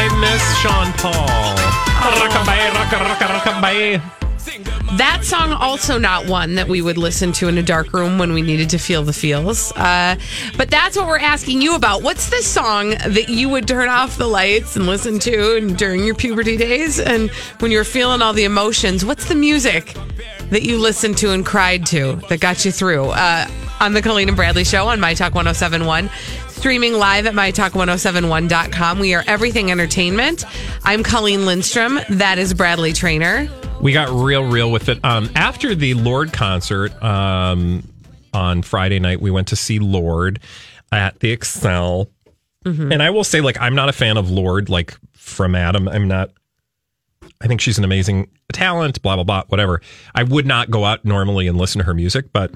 I miss Sean Paul. That song also not one that we would listen to in a dark room when we needed to feel the feels. Uh, but that's what we're asking you about. What's the song that you would turn off the lights and listen to and during your puberty days and when you're feeling all the emotions? What's the music that you listened to and cried to that got you through? Uh, on the Colleen and Bradley Show on My Talk 1071. Streaming live at mytalk1071.com. We are everything entertainment. I'm Colleen Lindstrom. That is Bradley Traynor. We got real, real with it. Um, after the Lorde concert um, on Friday night, we went to see Lorde at the Xcel. And I will say, like, I'm not a fan of Lorde, like from Adam. I'm not. I think she's an amazing talent. Blah blah blah. Whatever. I would not go out normally and listen to her music, but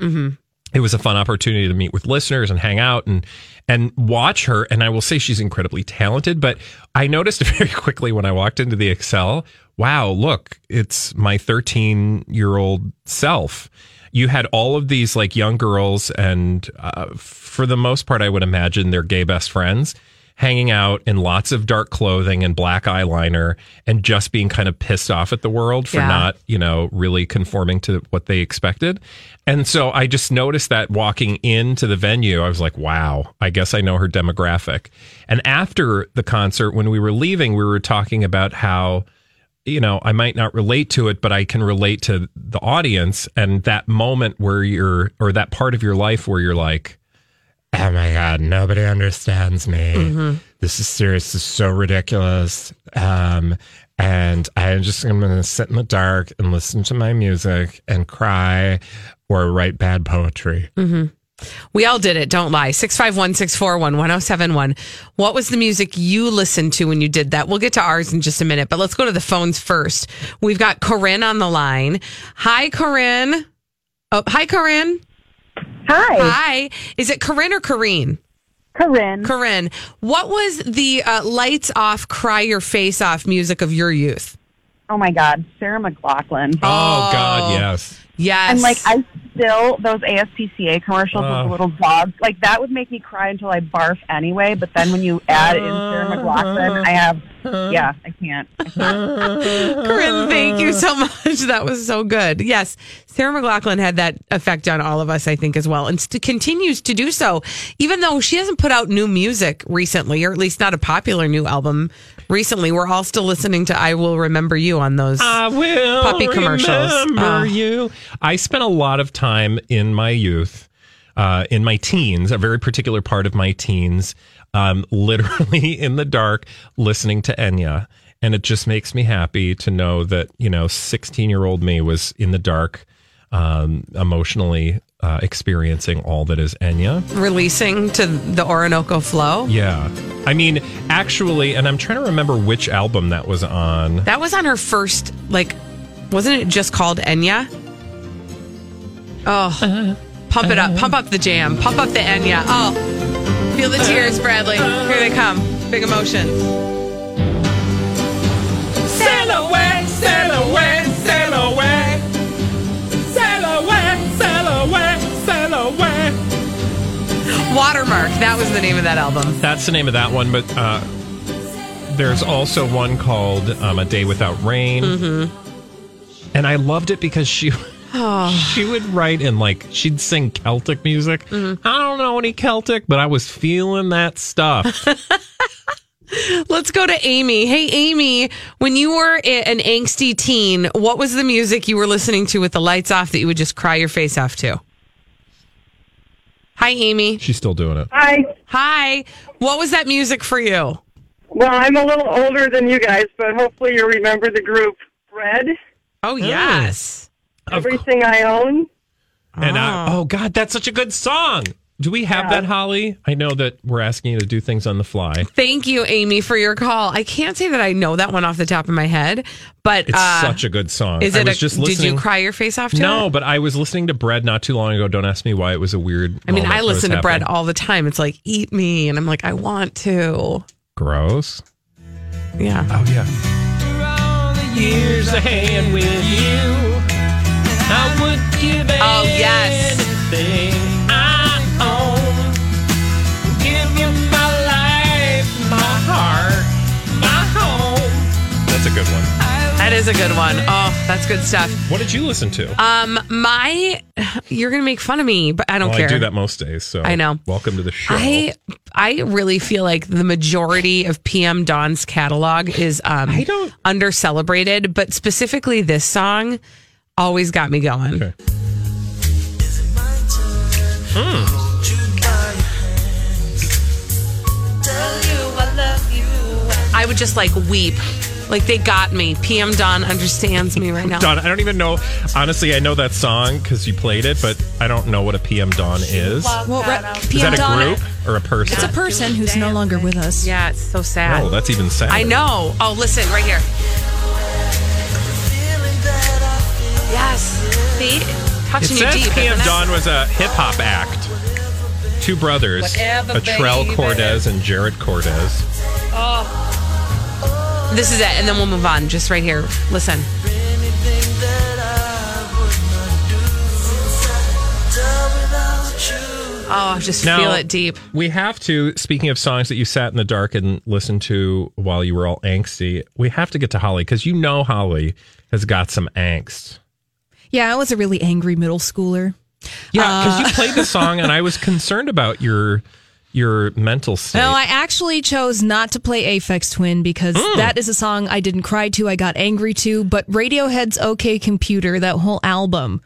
it was a fun opportunity to meet with listeners and hang out and and watch her and i will say she's incredibly talented but i noticed very quickly when i walked into the Xcel wow look it's my 13 year old self you had all of these like young girls and uh, for the most part i would imagine they're gay best friends hanging out in lots of dark clothing and black eyeliner and just being kind of pissed off at the world for Yeah. not you know really conforming to what they expected and so I just noticed that walking into the venue, I was like, wow, I guess I know her demographic. And after the concert, when we were leaving, we were talking about how, you know, I might not relate to it, but I can relate to the audience and that moment where you're, or that part of your life where you're like, oh my God, nobody understands me. This is serious. This is so ridiculous. Um, and I'm just going to sit in the dark and listen to my music and cry or write bad poetry. Mm-hmm. We all did it. Don't lie. 651 641 1071. What was the music you listened to when you did that? We'll get to ours in just a minute, but let's go to the phones first. We've got Corinne on the line. Hi, Corinne. Oh, hi, Corinne. Hi, Hi. Is it Corinne or Corrine? Corinne. Corinne. What was the uh, lights off, cry your face off music of your youth? Oh my God, Sarah McLachlan. Oh, God, yes. Yes. And like I still those ASPCA commercials with Uh. the little dogs, like that would make me cry until I barf anyway. But then when you add in Sarah McLachlan, I have yeah, I can't. I can't. Corinne, thank you so much. That was so good. Yes, Sarah McLachlan had that effect on all of us, I think, as well, and st- continues to do so, even though she hasn't put out new music recently, or at least not a popular new album recently. We're all still listening to "I Will Remember You" on those. I will Puppy commercials. remember Ah. you. I spent a lot of time in my youth, uh, in my teens, a very particular part of my teens, um, literally in the dark, listening to Enya. And it just makes me happy to know that, you know, 16 year old me was in the dark, um, emotionally uh, experiencing all that is Enya. releasing to the Orinoco Flow. Yeah. I mean, actually, and I'm trying to remember which album that was on. That was on her first, like, wasn't it just called Enya? Oh, pump it up, pump up the jam, pump up the Enya. Oh, feel the tears, Bradley. Here they come. Big emotion. Watermark. That was the name of that album. That's the name of that one, but uh, there's also one called um, A Day Without Rain. And I loved it because she. She would write in like she'd sing Celtic music. I don't know any Celtic, but I was feeling that stuff. Let's go to Amy. Hey, Amy, when you were an angsty teen, what was the music you were listening to with the lights off that you would just cry your face off to? Hi, Amy. She's still doing it. Hi. Hi. What was that music for you? Well, I'm a little older than you guys, but hopefully you remember the group Bread. Oh, yes. Everything I own. And I, oh, oh God, that's such a good song. Do we have that, Holly? I know that we're asking you to do things on the fly. Thank you, Amy, for your call. I can't say that I know that one off the top of my head, but It's uh, such a good song. is it? A, just did you cry your face off to No, it? but I was listening to Bread not too long ago. Don't ask me why it was a weird. I mean, I listen to bread all the time. It's like, eat me. And I'm like, I want to. Gross. Yeah. Oh yeah. Years ahead with you, I would give Oh, yes. anything That's a good one. That is a good one. Oh, that's good stuff. What did you listen to? Um, my, you're gonna make fun of me, but I don't well, care. I do that most days. So I know. Welcome to the show. I I really feel like the majority of PM Dawn's catalog is um I don't- under celebrated, but specifically this song always got me going. Okay. I would just like weep. Like they got me. PM Dawn understands me right now. Don, I don't even know. Honestly, I know that song because you played it, but I don't know what a PM Dawn is. Well, re- Is PM that a Dawn, group or a person? It's a person who's no longer with us. Yeah, it's so sad. Oh, that's even sad. I know. Oh, listen right here. Yes. See? It Touching you says deep. PM isn't it? Dawn was a hip hop act. Two brothers, Whatever, Attrell baby. Cordes and Jarrett Cordes. Oh. This is it, and then we'll move on. Just right here. Listen. Oh, I just Now- feel it deep. We have to, speaking of songs that you sat in the dark and listened to while you were all angsty, we have to get to Holly because you know Holly has got some angst. Yeah, I was a really angry middle schooler. Yeah, because Uh. you played the song and I was concerned about your your mental state. No, I actually chose not to play Aphex Twin because Hmm. that is a song I didn't cry to, I got angry to. But Radiohead's OK Computer, that whole album,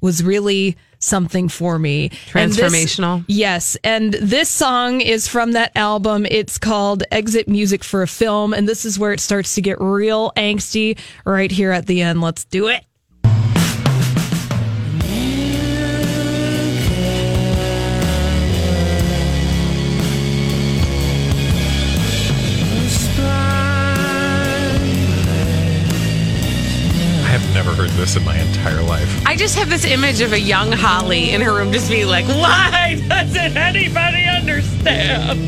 was really something for me. And this- Transformational. yes. And this song is from that album. It's called Exit Music for a Film. And this is where it starts to get real angsty right here at the end. Let's do it. This in my entire life. I just have this image of a young Holly in her room just being like, why doesn't anybody understand?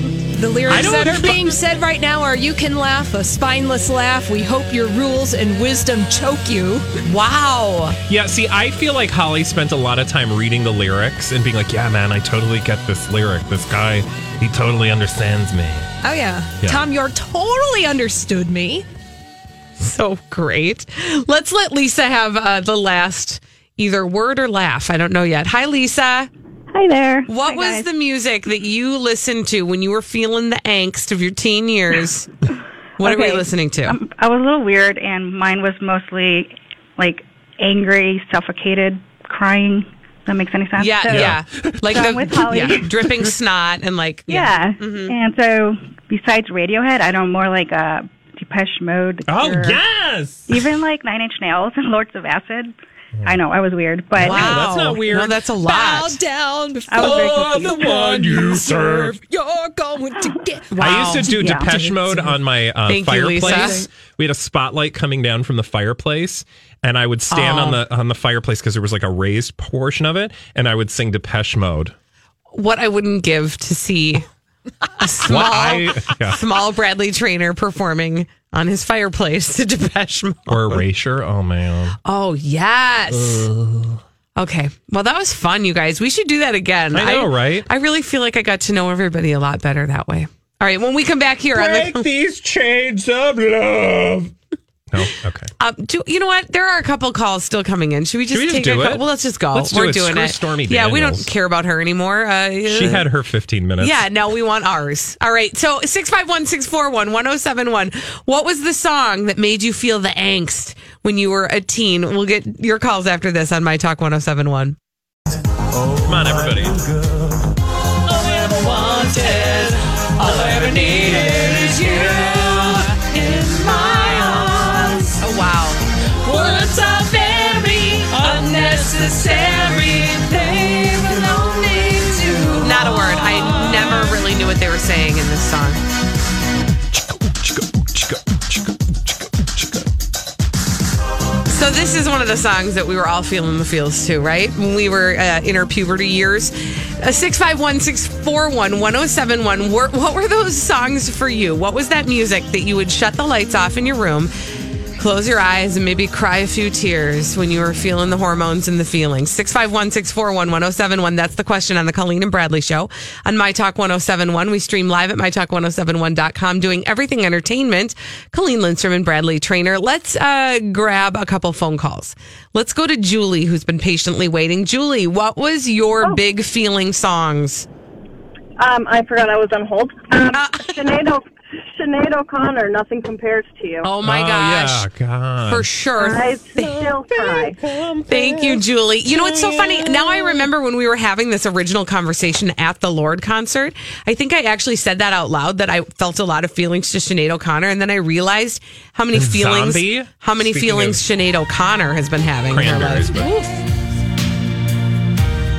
The lyrics don't- that are being said right now are You can laugh, a spineless laugh. We hope your rules and wisdom choke you. Wow. Yeah, see, I feel like Holly spent a lot of time reading the lyrics and being like, yeah, man, I totally get this lyric. This guy, he totally understands me. Oh, yeah. Yeah. Tom, you're totally understood me. So great. Let's let Lisa have uh, the last either word or laugh. I don't know yet. Hi, Lisa. Hi there. What Hi, was guys. the music that you listened to when you were feeling the angst of your teen years? What are we listening to? Um, I was a little weird, and mine was mostly like angry, suffocated, crying. That makes any sense? yeah, So- yeah, Like So the with Holly. yeah, dripping snot and like Yeah. Mm-hmm. And so, besides Radiohead, I know more like uh, Depeche Mode. Oh, Cure, yes. Even like Nine Inch Nails and Lords of Acid. I know I was weird, but Wow, that's not weird. No, that's a Bow lot. down before I was very Oh, confused. the one you serve. you're going to get. I used to do Yeah. Depeche Mode on my uh, Thank you, fireplace. we had a spotlight coming down from the fireplace, and I would stand on the on the fireplace because there was like a raised portion of it, and I would sing Depeche Mode. What I wouldn't give to see a small, I yeah. small Bradley Traynor performing on his fireplace to Depeche Mode. or Erasure. Oh man, Oh yes. Okay. Well, that was fun, you guys. We should do that again. I know, right? I really feel like I got to know everybody a lot better that way. All right. When we come back here on the these chains of love. No, okay. Um, do, you know what? There are a couple calls still coming in. Should we just we just take do a cou- it? Well, let's just go. Let's We're it. doing Screw it. Stormy yeah, we don't care about her anymore. Uh, She had her 15 minutes. Yeah, no, we want ours. All right. So 651 641 1071. What was the song that made you feel the angst when you were a teen? We'll get your calls after this on My Talk 1071. Come on, everybody. Oh, unnecessary. They to. Not a word. I never really knew what they were saying in this song. So this is one of the songs that we were all feeling the feels too, right? When we were uh, in our puberty years. Uh, 651 641 1071. What were those songs for you? What was that music that you would shut the lights off in your room, close your eyes, and maybe cry a few tears when you were feeling the hormones and the feelings? 651 641 1071. That's the question on the Colleen and Bradley show on My Talk 1071. We stream live at MyTalk1071.com doing everything entertainment. Colleen Lindstrom and Bradley Traynor. Let's uh, grab a couple phone calls. Let's go to Julie, who's been patiently waiting. Julie, what was your big feeling songs? Um, I forgot I was on hold. Um, Ah. Sinead, o- Sinead O'Connor, nothing compares to you. Oh my oh, gosh. Yeah, God. For sure. I still cry. Thank you, Julie. You know what's so funny? Now I remember when we were having this original conversation at the Lorde concert. I think I actually said that out loud that I felt a lot of feelings to Sinead O'Connor, and then I realized how many feelings, Zombie? how many Speaking feelings of Sinead O'Connor has been having in her life.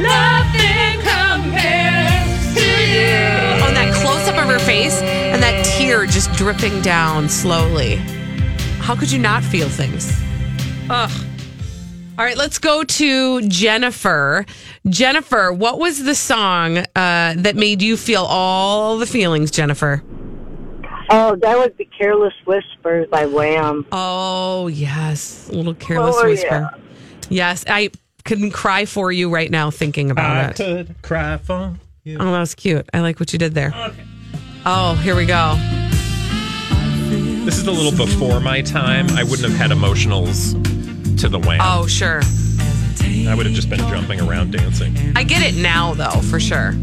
Nothing compares to you. Oh, that close up of her face and that tear just dripping down slowly. How could you not feel things? Ugh. All right, let's go to Jennifer. Jennifer, what was the song uh, that made you feel all the feelings, Jennifer? Oh, that would be Careless Whisper by Wham. Oh, yes. A little careless Oh, whisper. Yes, I couldn't cry for you right now thinking I about it. I could cry for you. Oh, that was cute. I like what you did there. Oh, here we go. This is a little before my time. I wouldn't have had emotionals to the wham. Oh, sure. I would have just been jumping around dancing. I get it now, though, for sure.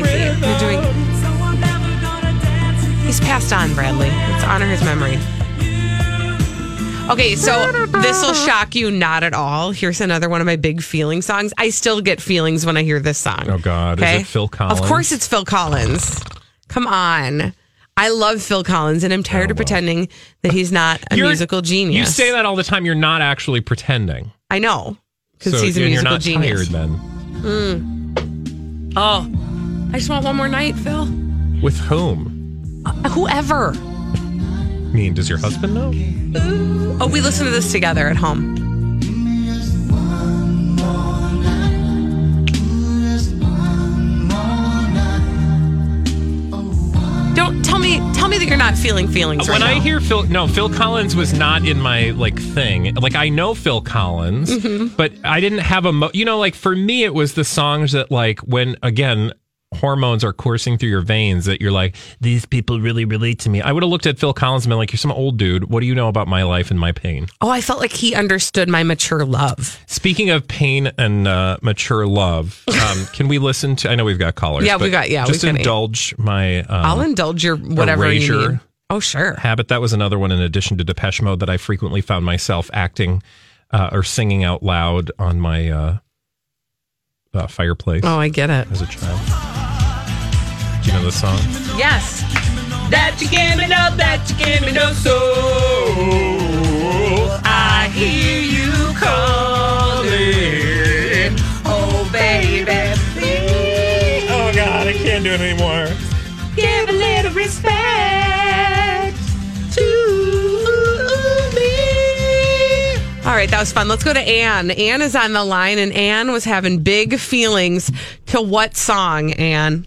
It's not filthy. You're doing. So I'm never gonna dance again. He's passed on, Bradley. Let's honor his memory. Okay, so this will shock you not at all. Here's another one of my big feeling songs. I still get feelings when I hear this song. Oh, God. Is it Phil Collins? Of course it's Phil Collins. Come on. I love Phil Collins and I'm tired of oh, pretending that he's not a You're- musical genius. You say that all the time. You're not actually pretending. I know. Because So he's a musical not genius. tired then. Mm. Oh. I just want one more night, Phil. With whom? Whoever. I mean, does your husband know? Oh, we listen to this together at home. Don't tell me tell me that you're not feeling feelings when right I hear Phil, no, Phil Collins was not in my like thing. Like I know Phil Collins, Mm-hmm. but I didn't have a, mo- you know, like for me, it was the songs that like when again hormones are coursing through your veins that you're like these people really relate to me. I would have looked at Phil Collins and been like, you're some old dude. What do you know about my life and my pain? Oh, I felt like he understood my mature love. Speaking of pain and uh, mature love, um, can we listen to? I know we've got callers. Yeah, we got- yeah, Just indulge my. Um, I'll indulge your whatever you need. Oh, sure. habit. That was another one in addition to Depeche Mode that I frequently found myself acting uh, or singing out loud on my uh, uh, fireplace Oh, I get it. as a child you know the song? Yes. That you give me no, that you give me no soul. I hear you calling. Oh, baby, please. Oh, God, I can't do it anymore. Give a little respect to me. All right, that was fun. Let's go to Anne. Anne is on the line, and Anne was having big feelings to what song, Anne?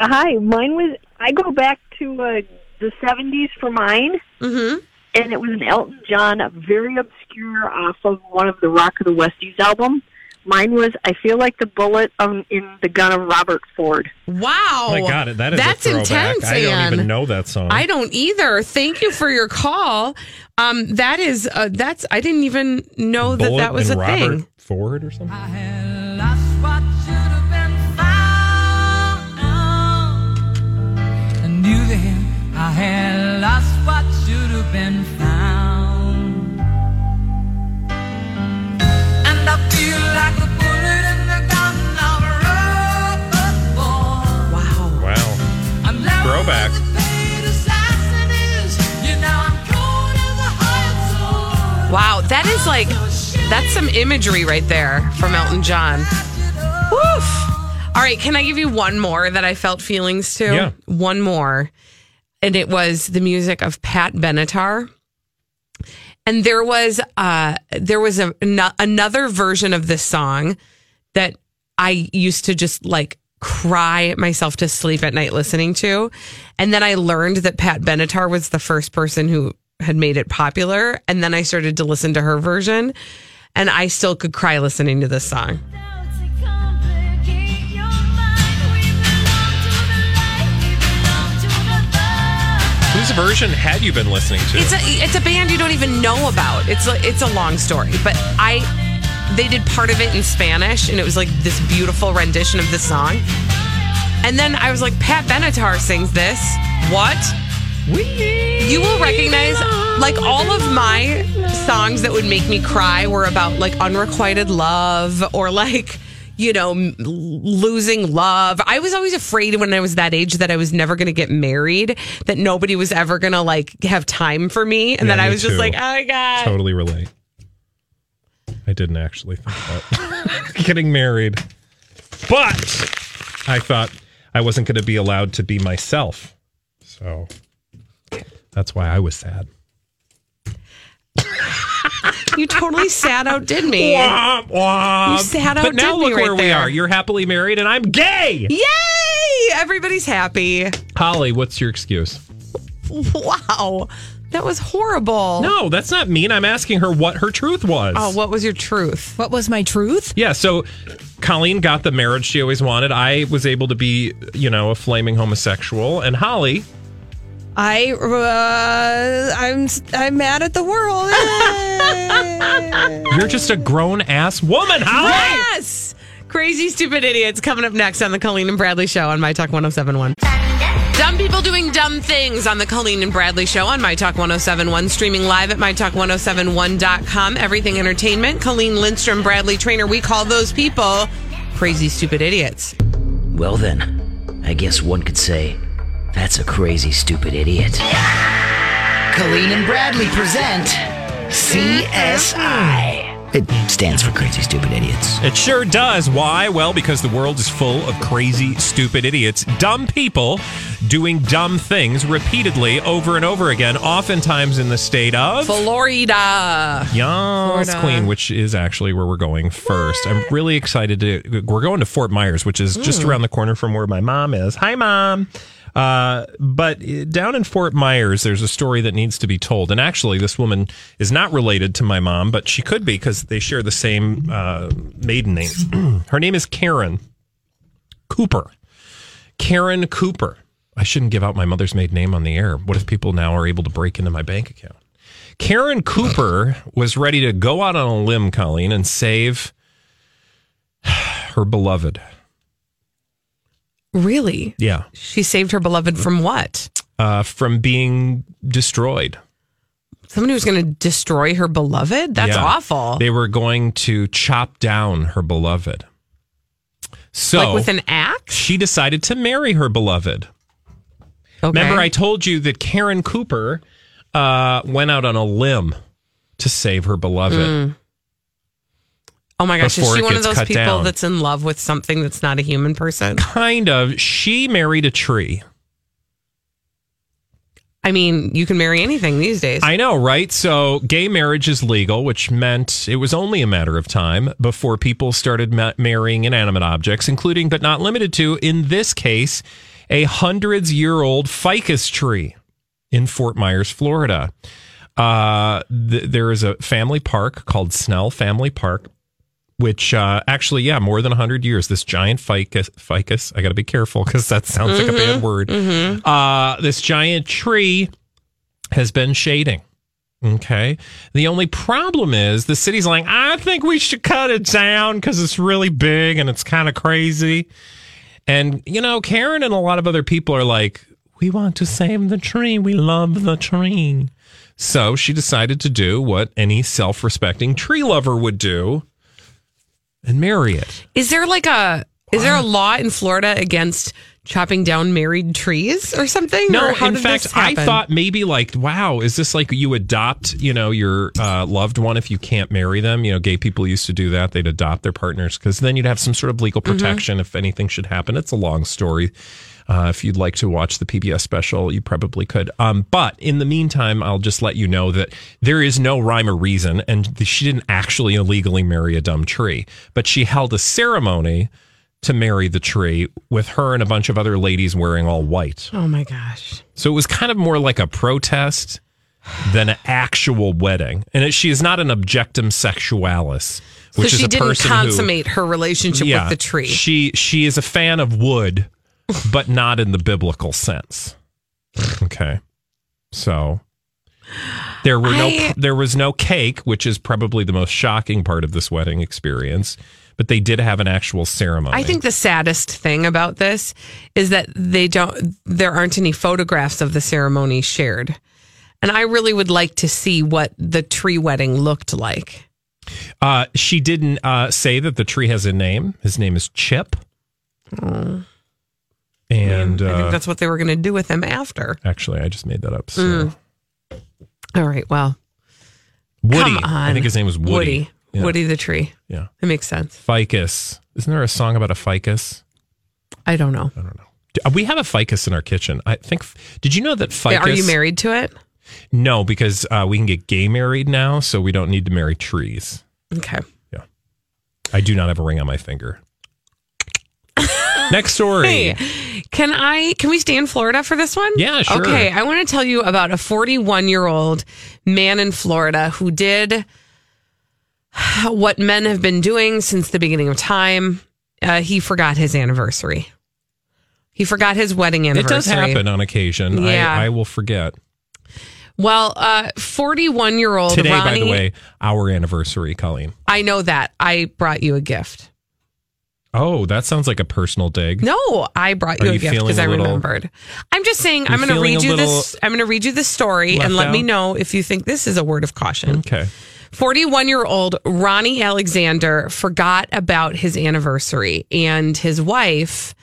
hi, mine was. I go back to uh, the '70s for mine, Mm-hmm. and it was an Elton John, very obscure, off of one of the Rock of the Westies album. Mine was "I Feel Like the Bullet" um, in the Gun of Robert Ford. Wow. Oh my god, that is That's a throwback. intense, I don't Anne. even know that song. I don't either. Thank you for your call. Um, that is uh, that's I didn't even know that Bullet that was a Robert thing. Ford or something. I had lost what should have been found. And I feel like a bullet in the gun of a rubber ball. Wow. Wow. I'm Throwback. the paid assassin is. You know I'm cold as a hard sword. Wow, that is like that's some imagery right there from Elton John. Woof. All right, can I give you one more that I felt feelings to? Yeah. One more. And it was the music of Pat Benatar. And there was uh there was a ano- another version of this song that I used to just like cry myself to sleep at night listening to. And then I learned that Pat Benatar was the first person who had made it popular. And then I started to listen to her version. And I still could cry listening to this song. Whose version had you been listening to? It's a it's a band you don't even know about. It's a, it's a long story, but I they did part of it in Spanish, and it was like this beautiful rendition of the song. And then I was like, Pat Benatar sings this. What? You will recognize like all of my songs that would make me cry were about like unrequited love or like you know m- losing love. I was always afraid when I was that age that I was never going to get married, that nobody was ever going to like have time for me, and Yeah, then I was just like, oh my god. totally relate. I didn't actually think about getting married, but I thought I wasn't going to be allowed to be myself. So that's why I was sad. You totally sat outdid me. Womp, womp. You sat But outdid now me look right where we are. You're happily married, and I'm gay. Yay! Everybody's happy. Holly, what's your excuse? Wow. That was horrible. No, that's not mean. I'm asking her what her truth was. Oh, what was your truth? What was my truth? Yeah, so Colleen got the marriage she always wanted. I was able to be, you know, a flaming homosexual. And Holly, I uh, I'm I'm mad at the world. you're just a grown ass woman, Holly. Yes! Crazy Stupid Idiots coming up next on the Colleen and Bradley Show on My Talk 1071. Dumb people doing dumb things on the Colleen and Bradley Show on My Talk 1071, streaming live at MyTalk1071.com. Everything Entertainment. Colleen Lindstrom, Bradley Traynor. We call those people crazy stupid idiots. Well, then, I guess one could say that's a crazy, stupid idiot. Colleen and Bradley present CSI. It stands for Crazy Stupid Idiots. It sure does. Why? Well, because the world is full of crazy, stupid idiots, dumb people doing dumb things repeatedly over and over again, oftentimes in the state of Florida. Yes, Florida. Queen, which is actually where we're going first. I'm really excited to. We're going to Fort Myers, which is just Mm. around the corner from where my mom is. Hi, mom. Uh, but down in Fort Myers, there's a story that needs to be told. And actually, this woman is not related to my mom, but she could be because they share the same uh, maiden name. Her name is Karen Cooper. Karen Cooper. I shouldn't give out my mother's maiden name on the air. What if people now are able to break into my bank account? Karen Cooper was ready to go out on a limb, Colleen, and save her beloved. Really? Yeah. She saved her beloved from what? Uh, from being destroyed. Somebody was going to destroy her beloved? That's Yeah. awful. They were going to chop down her beloved. So, like with an axe? she decided to marry her beloved. Okay. Remember, I told you that Karen Cooper uh, went out on a limb to save her beloved. Oh my gosh, is she one of those people down. that's in love with something that's not a human person? Kind of. She married a tree. I mean, you can marry anything these days. I know, right? So, gay marriage is legal, which meant it was only a matter of time before people started ma- marrying inanimate objects, including but not limited to, in this case, a hundreds year old ficus tree in Fort Myers, Florida. Uh, th- there is a family park called Snell Family Park, which uh, actually, yeah, more than 100 years. This giant ficus, ficus I got to be careful because that sounds like a bad word. Uh, this giant tree has been shading. Okay. The only problem is the city's like, I think we should cut it down because it's really big and it's kind of crazy. And, you know, Karen and a lot of other people are like, we want to save the tree. We love the tree. So she decided to do what any self respecting tree lover would do and marry it. Is there like a is there a law in Florida against chopping down married trees or something? No, Or how in fact, I thought maybe like, wow, is this like you adopt, you know, your uh, loved one if you can't marry them? You know, gay people used to do that; they'd adopt their partners because then you'd have some sort of legal Mm-hmm. protection if anything should happen. It's a long story. Uh, if you'd like to watch the PBS special, you probably could. Um, but in the meantime, I'll just let you know that there is no rhyme or reason, and she didn't actually illegally marry a dumb tree, but she held a ceremony to marry the tree with her and a bunch of other ladies wearing all white. Oh my gosh. So it was kind of more like a protest than an actual wedding. And it, she is not an objectum sexualis, which so is she a didn't person consummate her relationship yeah, with the tree. She she is a fan of wood, but not in the biblical sense. Okay, so there were no I- there was no cake, which is probably the most shocking part of this wedding experience. But they did have an actual ceremony. I think the saddest thing about this is that they don't there aren't any photographs of the ceremony shared. And I really would like to see what the tree wedding looked like. Uh, she didn't uh, say that the tree has a name. His name is Chip. And I uh, think that's what they were going to do with him after. actually, I just made that up. So. Mm. All right, well, Woody. come on. I think his name was Woody. Woody. Yeah. Woody the tree. Yeah. It makes sense. Ficus. Isn't there a song about a ficus? I don't know. I don't know. D- We have a ficus in our kitchen. I think. Did you know that ficus? Are you married to it? No, because uh, we can get gay married now, so we don't need to marry trees. Okay. Yeah. I do not have a ring on my finger. Next story. Hey, can I can we stay in Florida for this one? Yeah, sure. Okay, I want to tell you about a 41 year old man in Florida who did what men have been doing since the beginning of time. Uh, he forgot his anniversary. He forgot his wedding anniversary. It does happen on occasion. Yeah. I, I will forget. Well, uh, 41 year old Today, Ronnie. by the way, our anniversary, Colleen. I know that. I brought you a gift. Oh, that sounds like a personal dig. No, I brought Are you a you gift because I little- remembered. I'm just saying I'm going to read you this. I'm going to read you this story and let me know if you think this is a word of caution. Okay. 41 year old Ronnie Alexander forgot about his anniversary, and his wife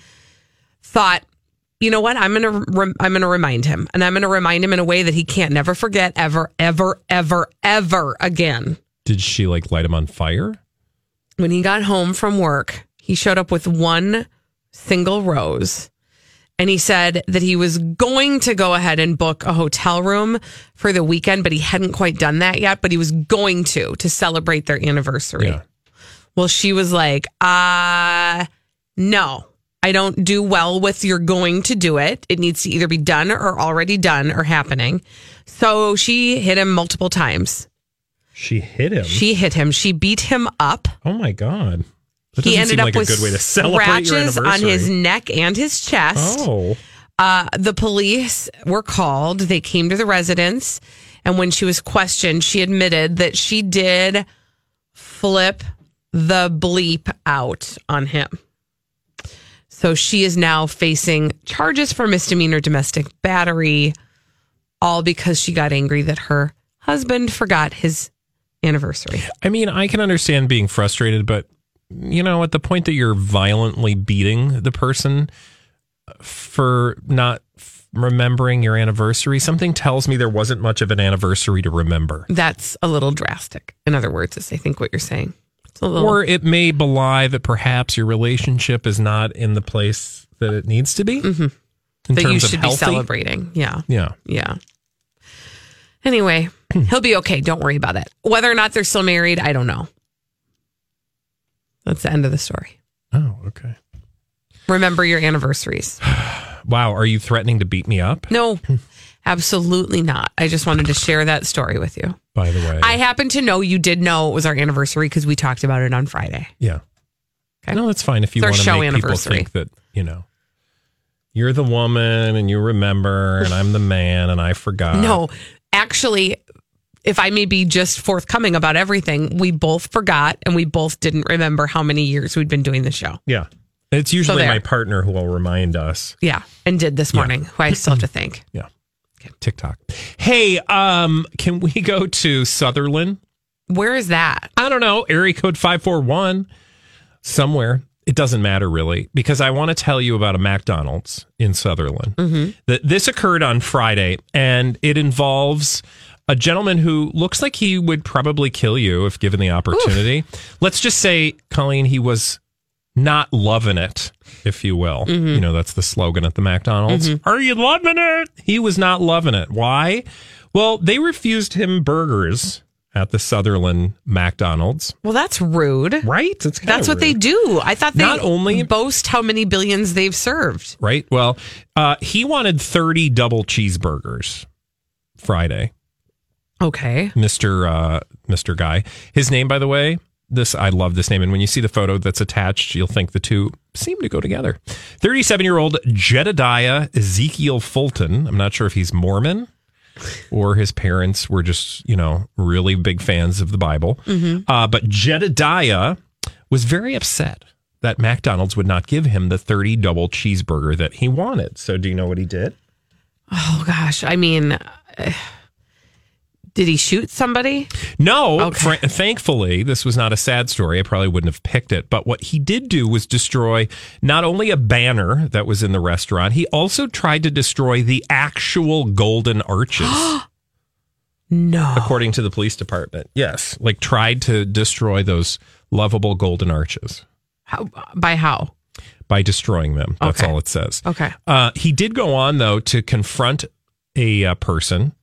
thought, you know what? I'm gonna rem- I'm gonna remind him, and I'm gonna remind him in a way that he can't never forget ever, ever, ever, ever again. Did she like light him on fire? When he got home from work, he showed up with one single rose. And he said that he was going to go ahead and book a hotel room for the weekend, but he hadn't quite done that yet. But he was going to to celebrate their anniversary. Yeah. Well, she was like, uh, no, I don't do well with you're going to do it. It needs to either be done or already done or happening. So she hit him multiple times. She hit him. She hit him. She beat him up. oh my god. That he ended seem up like with a good way to celebrate your scratches on his neck and his chest. Oh. Uh, the police were called. They came to the residence. And when she was questioned, she admitted that she did flip the bleep out on him. So she is now facing charges for misdemeanor domestic battery, all because she got angry that her husband forgot his anniversary. I mean, I can understand being frustrated, but you know, at the point that you're violently beating the person for not f- remembering your anniversary, something tells me there wasn't much of an anniversary to remember. That's a little drastic. In other words, is I think what you're saying. It's a little Or it may belie that perhaps your relationship is not in the place that it needs to be. Mm-hmm. that you should be celebrating. Yeah. Yeah. Yeah. Anyway, he'll be okay. Don't worry about it. Whether or not they're still married, I don't know. That's the end of the story. Oh, okay. Remember your anniversaries. Wow. Are you threatening to beat me up? No, absolutely not. I just wanted to share that story with you. By the way, I happen to know you did know it was our anniversary because we talked about it on Friday. Yeah. Okay. No, that's fine if you It's our want to show make anniversary. people think that, you know, you're the woman and you remember and I'm the man and I forgot. no, actually, if I may be just forthcoming about everything, we both forgot and we both didn't remember how many years we'd been doing the show. Yeah. It's usually there. my partner who will remind us. Yeah, and did this morning, who I still have to thank. Yeah. TikTok. Hey, um, can we go to Sutherlin? Where is that? I don't know. Area code 541 somewhere. It doesn't matter really because I want to tell you about a McDonald's in Sutherlin. That this occurred on Friday and it involves a gentleman who looks like he would probably kill you if given the opportunity. Let's just say, Colleen, he was not loving it, if you will. You know, that's the slogan at the McDonald's. Are you loving it? He was not loving it. Why? Well, they refused him burgers at the Sutherlin McDonald's. Well, that's rude. Right? That's what they do. I thought they Not only- boast how many billions they've served. Right? Well, uh, he wanted 30 double cheeseburgers Friday. Okay. Mr. Uh, Mr. Guy. His name, by the way, this I love this name, and when you see the photo that's attached, you'll think the two seem to go together. Thirty-seven-year-old Jedediah Ezekiel Fulton. I'm not sure if he's Mormon or his parents were just you know really big fans of the Bible. Uh, but Jedediah was very upset that McDonald's would not give him the 30 double cheeseburger that he wanted. So, do you know what he did? Oh gosh. I mean, uh, did he shoot somebody? No, Okay. fr- thankfully, this was not a sad story. I probably wouldn't have picked it. But what he did do was destroy not only a banner that was in the restaurant, he also tried to destroy the actual golden arches, No. according to the police department. Yes, like tried to destroy those lovable golden arches How, by how? by destroying them. That's Okay. all it says. Okay. Uh, he did go on, though, to confront a uh, person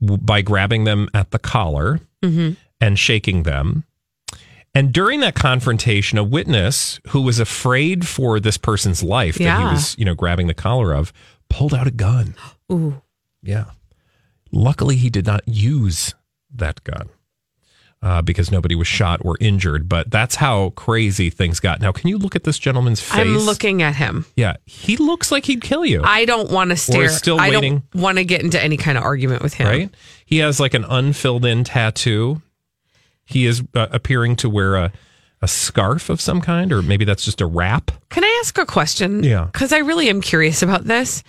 by grabbing them at the collar Mm-hmm. and shaking them. And during that confrontation, a witness who was afraid for this person's life that he was, you know, grabbing the collar of, pulled out a gun. Ooh. Yeah. Luckily, he did not use that gun uh, because nobody was shot or injured. But that's how crazy things got. Now, can you look at this gentleman's face? I'm looking at him. Yeah, he looks like he'd kill you. I don't want to stare. still I waiting. don't want to get into any kind of argument with him. right? He has like an unfilled in tattoo. He is uh, appearing to wear a, a scarf of some kind, or maybe that's just a wrap. Can I ask a question? Yeah. Because I really am curious about this.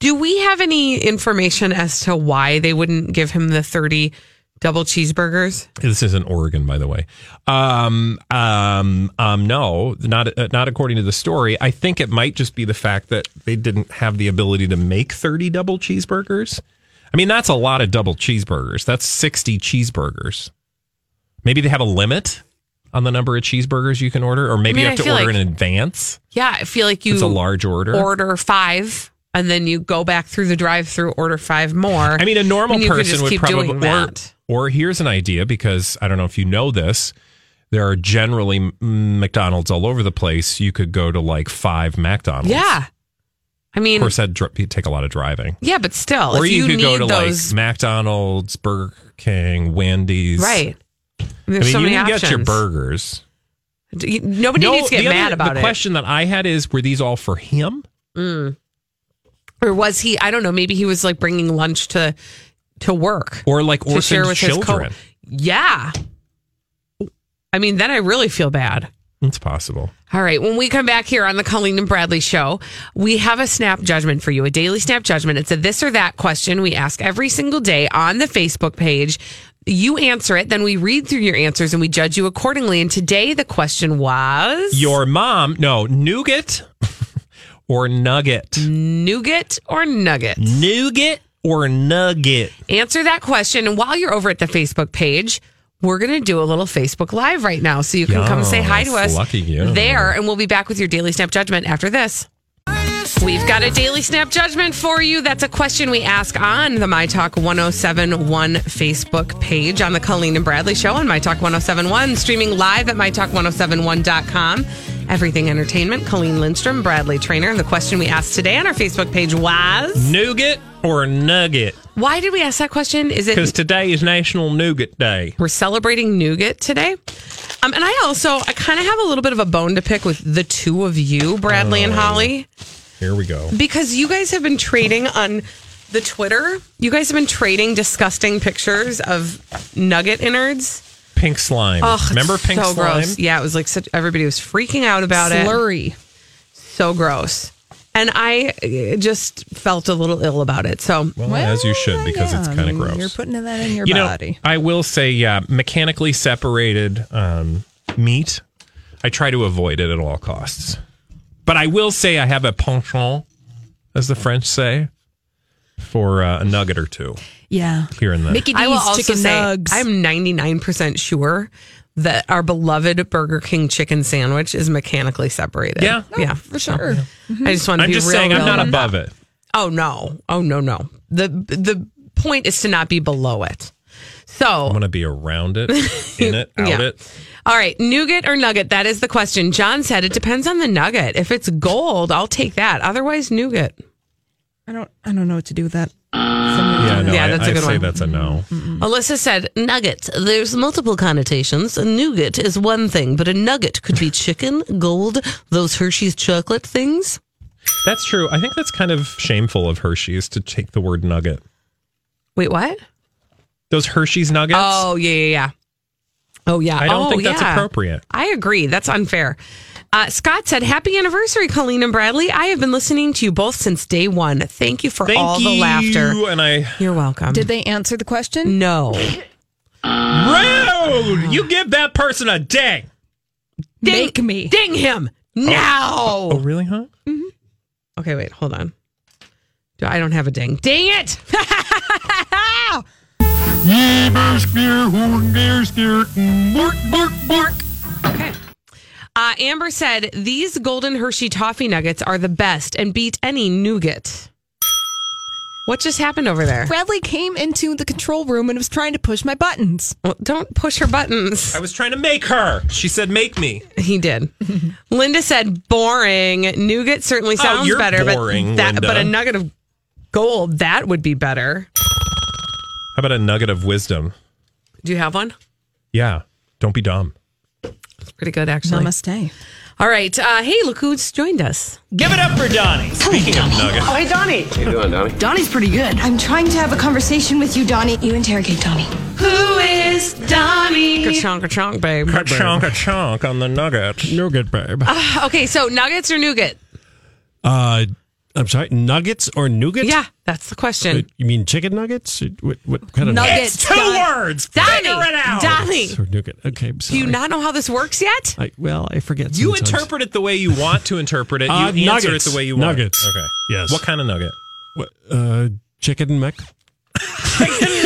Do we have any information as to why they wouldn't give him the 30 double cheeseburgers? This is in Oregon, by the way. Um, um, um, no, not uh, not according to the story. I think it might just be the fact that they didn't have the ability to make thirty double cheeseburgers. I mean, that's a lot of double cheeseburgers. That's sixty cheeseburgers. Maybe they have a limit on the number of cheeseburgers you can order, or maybe mean, you I have to order like- in advance. Yeah, I feel like you It's a large order. order five and then you go back through the drive through, order five more. I mean, a normal you could person would probably. Or, or here's an idea because I don't know if you know this. there are generally McDonald's all over the place. You could go to like five McDonald's. Yeah. I mean, Of mean, course, that'd take a lot of driving. yeah, but still, or if you, you, could need go to those, like McDonald's, Burger King, Wendy's. right? I mean, so you many can options. get your burgers. Nobody No, needs to get the other- mad about the it. The question that I had is: Were these all for him? Mm. Or was he? I don't know. Maybe he was like bringing lunch to to work or like to share with his co- children? Yeah. I mean, then I really feel bad. It's possible. All right. When we come back here on the Colleen and Bradley show, we have a snap judgment for you, a daily snap judgment. It's a this or that question we ask every single day on the Facebook page. You answer it, then we read through your answers and we judge you accordingly. And today the question was Your mom, no, nougat or nugget? nougat or nugget? Nougat or nugget? Answer that question. And while you're over at the Facebook page, we're going to do a little Facebook Live right now. So you can come say hi to us lucky you. there. And we'll be back with your Daily Snap Judgment after this. We've got a Daily Snap Judgment for you. That's a question we ask on the My Talk 1071 Facebook page on the Colleen and Bradley Show on My Talk 1071, streaming live at MyTalk1071.com. Everything Entertainment, Colleen Lindstrom, Bradley Traynor. And the question we asked today on our Facebook page was Nougat or nugget? Why did we ask that question? Is it Because today is National Nougat Day. we're celebrating nougat today. Um, and I also I kind of have a little bit of a bone to pick with the two of you, Bradley and Oh. Holly, Here we go. because you guys have been trading on the Twitter. You guys have been trading disgusting pictures of nugget innards. Pink slime. Oh, Remember pink so slime? gross. Yeah, it was like such, everybody was freaking out about it. Slurry. So gross. And I uh, just felt a little ill about it. So, Well, as you should, because it's Yeah, I kind of gross. You're putting that in your you know, body. I will say, yeah, mechanically separated um, meat. I try to avoid it at all costs. But I will say, I have a penchant, as the French say, for uh, a nugget or two Yeah. here and there. Mickey I will D's also chicken say nugs. I'm 99% sure that our beloved Burger King chicken sandwich is mechanically separated. Yeah. yeah, for sure. I just want to I'm be just real, saying, I'm real not above that. it. Oh no, oh no, no. The the point is to not be below it. So I want to be around it, in it, out Yeah. it. All right, nougat or nugget? That is the question. John said it depends on the nugget. If it's gold, I'll take that. Otherwise, nougat. I don't. I don't know what to do with that. Yeah, no, Yeah, I, that's a I good I say one. that's a no. Alyssa said nugget. There's multiple connotations. A nougat is one thing, but a nugget could be chicken, gold, those Hershey's chocolate things. That's true. I think that's kind of shameful of Hershey's to take the word nugget. Wait, what? Those Hershey's nuggets. Oh yeah, yeah, yeah. Oh yeah. I don't Oh, think that's yeah. appropriate. I agree. That's unfair. Uh, Scott said, "Happy anniversary, Colleen and Bradley. I have been listening to you both since day one. Thank you for Thank all you. the laughter. And I You're welcome. Did they answer the question? no rude. You give that person a ding. ding, Make me. ding him now? Oh, really? Huh? Okay, wait, hold on. Do- I don't have a ding. Ding it! Okay. Uh, Amber said these golden Hershey toffee nuggets are the best and beat any nougat. What just happened over there? Bradley came into the control room and was trying to push my buttons. Well, don't push her buttons. I was trying to make her. She said, "Make me." He did. Linda said boring. Nougat certainly Oh, sounds you're better, boring, but that, Linda. but a nugget of gold that would be better. How about a nugget of wisdom? Do you have one? Yeah. Don't be dumb. It's pretty good, actually. Namaste. All right. Uh, hey, look who's joined us. Give it up for Donnie. Speaking of nuggets, Oh, hey, Donnie. How you doing, Donnie? Donnie's pretty good. I'm trying to have a conversation with you, Donnie. You interrogate Donnie. Who is Donnie? Ka-chonk, ka-chonk, babe. a chunk, a chunk on the nugget. Nougat, babe. Okay, so nuggets or nougat? Uh, I'm sorry, nuggets or nougat? Yeah, that's the question. You mean chicken nuggets? What, what kind of Nuggets. It's two words. Donnie, Figure it out. Donnie. Or nougat? Okay, I'm do you not know how this works yet? I, well, I forget. You sometimes. interpret it the way you want to interpret it. Uh, You answer nuggets. it the way you want. Nuggets. Okay. Yes. What kind of nugget? What, uh, chicken mech? I love how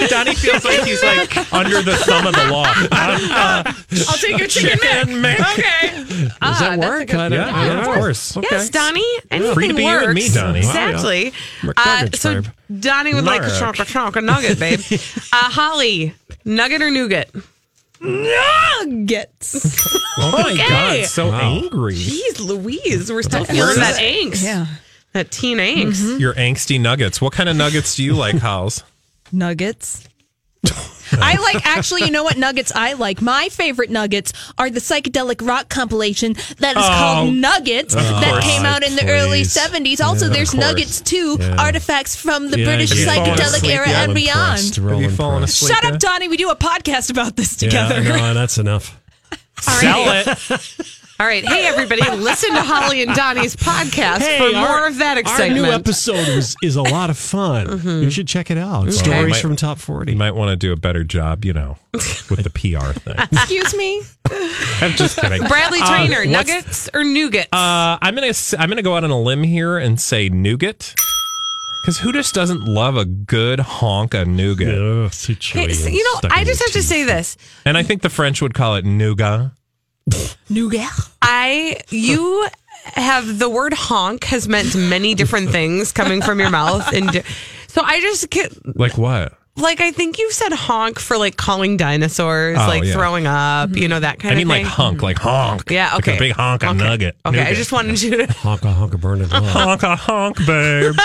Donnie feels like he's like under the thumb of the law. Uh, I'll take your chicken, Chicken mix. mix. Okay. Does Ah, that that's work? good- I don't, Yeah, of course. Okay. Yes, Donnie. Anything Free to be you and me, Donnie. Exactly. Wow, Uh, so babe. Donnie would like a chunk, a chonk, a nugget, babe. uh, Holly, nugget or nougat? nuggets. Oh my Okay. God, so angry. Jeez Louise, we're still Where feeling that angst. Yeah. That teen angst. Your angsty nuggets. What kind of nuggets do you like, House? Nuggets. I like actually, you know what nuggets I like? My favorite nuggets are the psychedelic rock compilation that is Oh. called Nuggets that came out in the early 70s. Also, Yeah, there's. Nuggets too, Yeah. artifacts from the Yeah, British have you fallen psychedelic era yet? and beyond. Have you fallen asleep Shut up, yet? Donnie. We do a podcast about this together. Yeah, no, that's enough. Sell it. All right. Hey, everybody, listen to Holly and Donnie's podcast Hey, for more our- of that excitement. Our excitement. new episode was, is a lot of fun. You should check it out. Stories Might- from Top 40. You might want to do a better job, you know, with the PR thing. Excuse me. I'm just kidding. Bradley Uh, Traynor, what's- nuggets or nougat? Uh, I'm gonna s- I'm gonna go out on a limb here and say nougat. Because who just doesn't love a good honk of nougat? Hey, so, you know, I just have to say this. And I think the French would call it nougat. Nougat. I you have the word honk has meant many different things coming from your mouth, and so I just get Like what? like I think you said honk for like calling dinosaurs, Oh, like yeah. throwing up, you know that kind of thing. I mean of like honk, like honk. Yeah, Like okay. a big honk of Okay. nugget. Okay, I just wanted you to. Honka honka burn it up. honk a honk, babe.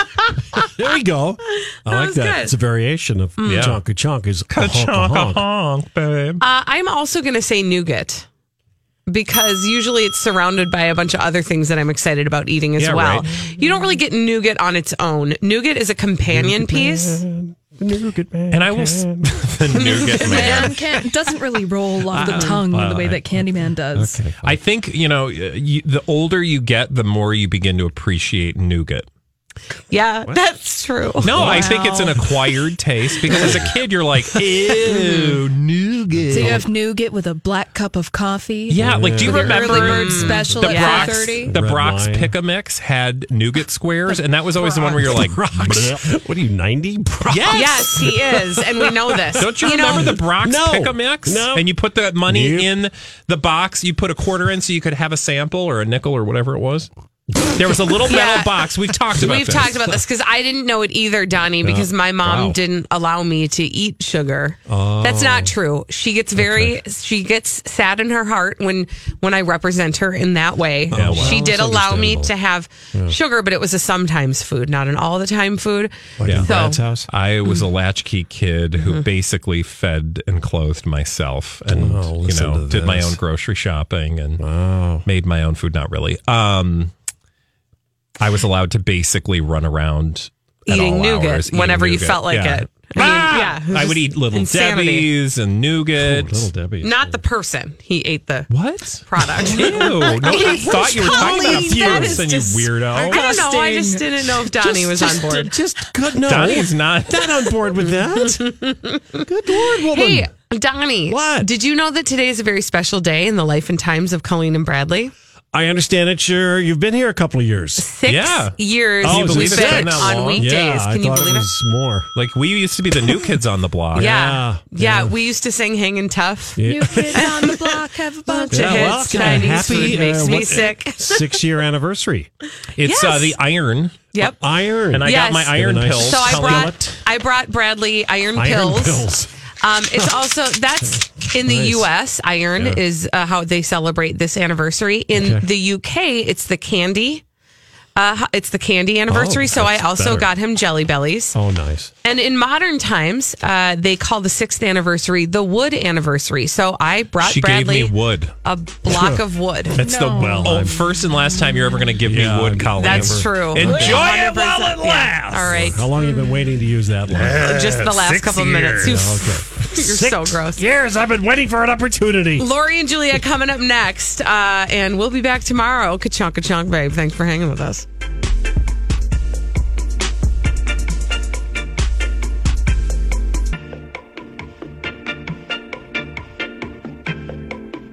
There we go. I like was that. good. It's a variation of Yeah. chonka chonk is a honka Ka-chonk a honk. honk, babe. Uh, I'm also going to say nougat because usually it's surrounded by a bunch of other things that I'm excited about eating as Yeah, well. right. You don't really get nougat on its own. Nougat is a companion piece. Nougat man. And I will s- the nougat man. Man can, doesn't really roll off the uh, tongue the way that Candyman does. I think you know you, the older you get, the more you begin to appreciate nougat. Yeah, that's true. No, I think it's an acquired taste because as a kid you're like, ew, nougat. So you have nougat with a black cup of coffee. Yeah, like do you With remember early bird special the at Brach's, the Red Brock's wine. Pick a Mix had nougat squares, and that was always the one where you're like, Brooks. What are you, 90? Brooks? yes, Yes, he is, and we know this. Don't you, know- remember the Brach's No. Pick a Mix? No. And you put the money Nope. in the box. You put a quarter in so you could have a sample or a nickel or whatever it was. There was a little metal Yeah. box. We've talked about We've this. talked about this because I didn't know it either, Donnie, because my mom Wow. didn't allow me to eat sugar. Oh. That's not true. She gets very she gets sad in her heart when when I represent her in that way. Yeah, well, she did allow me to have sugar, but it was a sometimes food, not an all the time food. Like Yeah. in So- house? I was a latchkey kid who basically fed and clothed myself and Oh, you know did my own grocery shopping and Wow. made my own food not really. Um I was allowed to basically run around at Eating all nougat hours, eating whenever you felt like Yeah. it. I ah! mean, yeah. it I would eat little insanity. Debbie's and nougat. Little Debbie. Not the person. He ate the What? product. Ew, nobody thought you were talking about Colleen, a is person, you just- weirdo. I don't know. I just didn't know if Donnie was on board. Just good. No. Donnie's not. Not on board with that. good Lord, woman. Hey, Donnie. What? Did you know that today is a very special day in the life and times of Colleen and Bradley? I understand it. Sure, you've been here a couple of years. Six Yeah. years Oh, we've is it been six? on weekdays. Yeah, I Can you believe it it? more. Like we used to be the new kids on the block. Yeah. Yeah, yeah. We used to sing Hanging Tough. New kids on the block have a bunch Bunch of of well, hits. can I 90s happy, food makes uh, me what- sick. Six year anniversary. It's uh, the iron, Yep. Iron. and I Yes. got my iron Nice. pills. So I brought I brought Bradley iron, pills. Iron pills. pills. Um, it's also that's in the Nice. U.S. Iron is uh, how they celebrate this anniversary. In Okay. the U.K., it's the candy. Uh, it's the candy anniversary. Oh, so I also better. got him Jelly Bellies. Oh, nice. And in modern times, uh, they call the sixth anniversary the wood anniversary. So I brought She Bradley gave me wood. a block of wood. That's the well. Oh, first and last time you're ever going to give Yeah, me wood, Colleen. That's true. Enjoy it 100%. while it Yeah. All right. How long have you been waiting to use that line? Just the last couple of minutes. You- You're so gross. Years I've been waiting for an opportunity. Lori and Julia coming up next, uh, and we'll be back tomorrow. Ka-chunk, ka-chunk, babe. Thanks for hanging with us.